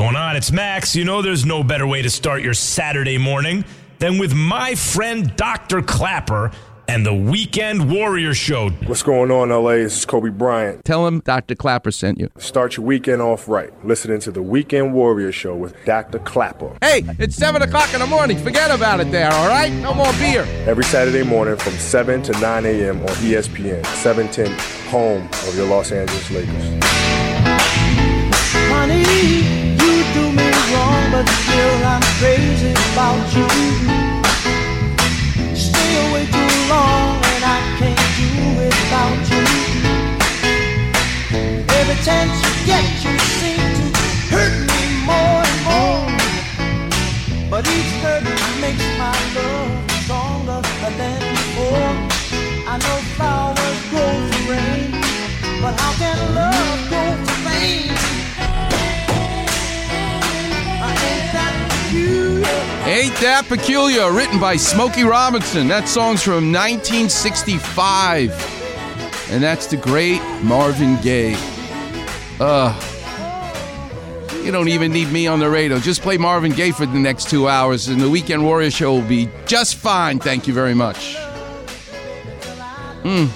going on? It's Max. You know there's no better way to start your Saturday morning than with my friend Dr. Klapper and the Weekend Warrior Show. What's going on, LA? This is Kobe Bryant. Tell him Dr. Klapper sent you. Start your weekend off right. Listening to the Weekend Warrior Show with Dr. Klapper. Hey, it's 7 o'clock in the morning. Forget about it there, all right? No more beer. Every Saturday morning from 7 to 9 a.m. on ESPN, 710, home of your Los Angeles Lakers. Honey, chance you you seem to hurt me more and more. But each hurt makes my love stronger than before. I know flowers grow to rain, but how can love to fame? Ain't That Peculiar, written by Smokey Robinson. That song's from 1965. And that's the great Marvin Gaye. Uh, you don't even need me on the radio. Just play Marvin Gaye for the next two hours, and the Weekend Warrior Show will be just fine. Thank you very much. Hmm.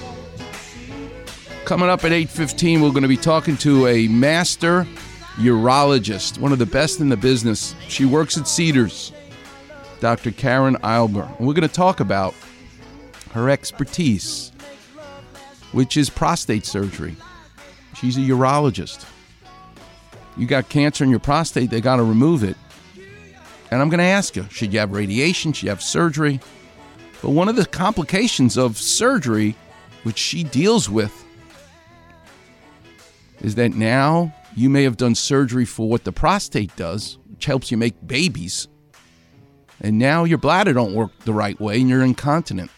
Coming up at 8.15, we're going to be talking to a master urologist, one of the best in the business. She works at Cedars, Dr. Karen Eilber. And we're going to talk about her expertise, which is prostate surgery. She's a urologist. You got cancer in your prostate, they got to remove it. And I'm going to ask you should you have radiation? Should you have surgery? But one of the complications of surgery, which she deals with, is that now you may have done surgery for what the prostate does, which helps you make babies. And now your bladder don't work the right way and you're incontinent.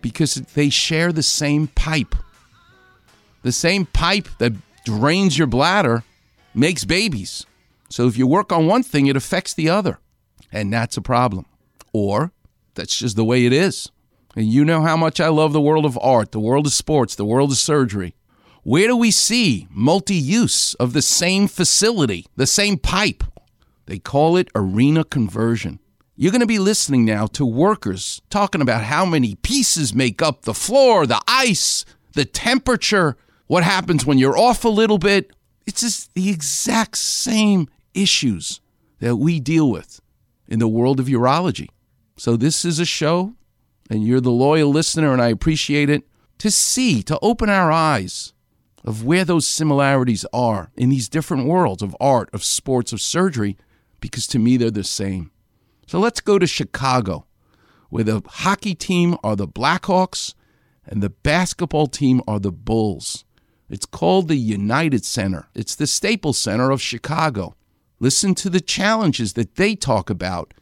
Because they share the same pipe. The same pipe that drains your bladder makes babies. So if you work on one thing, it affects the other. And that's a problem. Or that's just the way it is. And you know how much I love the world of art, the world of sports, the world of surgery. Where do we see multi use of the same facility, the same pipe? They call it arena conversion. You're going to be listening now to workers talking about how many pieces make up the floor, the ice, the temperature, what happens when you're off a little bit. It's just the exact same issues that we deal with in the world of urology. So, this is a show, and you're the loyal listener, and I appreciate it, to see, to open our eyes of where those similarities are in these different worlds of art, of sports, of surgery, because to me they're the same. So let's go to Chicago, where the hockey team are the Blackhawks and the basketball team are the Bulls. It's called the United Center, it's the Staples Center of Chicago. Listen to the challenges that they talk about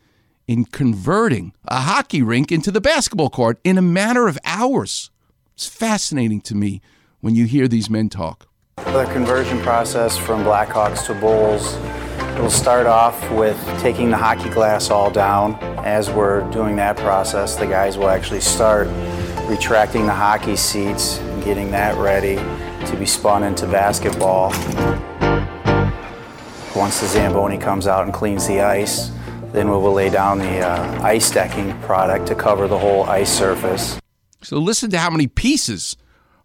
in converting a hockey rink into the basketball court in a matter of hours. It's fascinating to me when you hear these men talk? The conversion process from Blackhawks to Bulls will start off with taking the hockey glass all down. As we're doing that process, the guys will actually start retracting the hockey seats and getting that ready to be spun into basketball. Once the Zamboni comes out and cleans the ice, then we will lay down the uh, ice decking product to cover the whole ice surface. So listen to how many pieces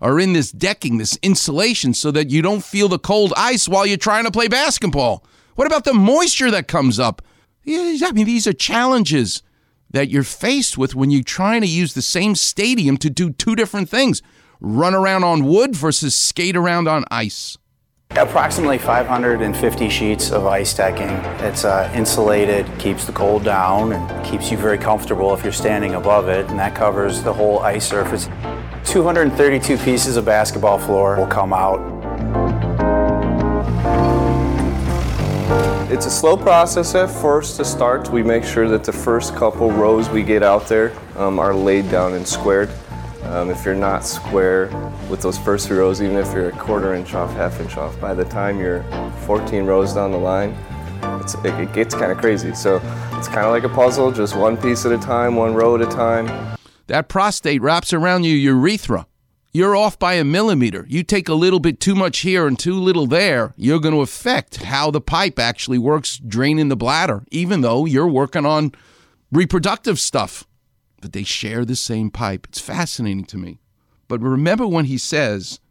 are in this decking, this insulation, so that you don't feel the cold ice while you're trying to play basketball? What about the moisture that comes up? I mean, these are challenges that you're faced with when you're trying to use the same stadium to do two different things run around on wood versus skate around on ice. Approximately 550 sheets of ice decking. It's uh, insulated, keeps the cold down, and keeps you very comfortable if you're standing above it, and that covers the whole ice surface. 232 pieces of basketball floor will come out. It's a slow process at first to start. We make sure that the first couple rows we get out there um, are laid down and squared. Um, if you're not square with those first few rows, even if you're a quarter inch off, half inch off, by the time you're 14 rows down the line, it, it gets kind of crazy. So it's kind of like a puzzle, just one piece at a time, one row at a time. That prostate wraps around your urethra. You're off by a millimeter. You take a little bit too much here and too little there, you're going to affect how the pipe actually works draining the bladder, even though you're working on reproductive stuff but they share the same pipe. It's fascinating to me. But remember when he says,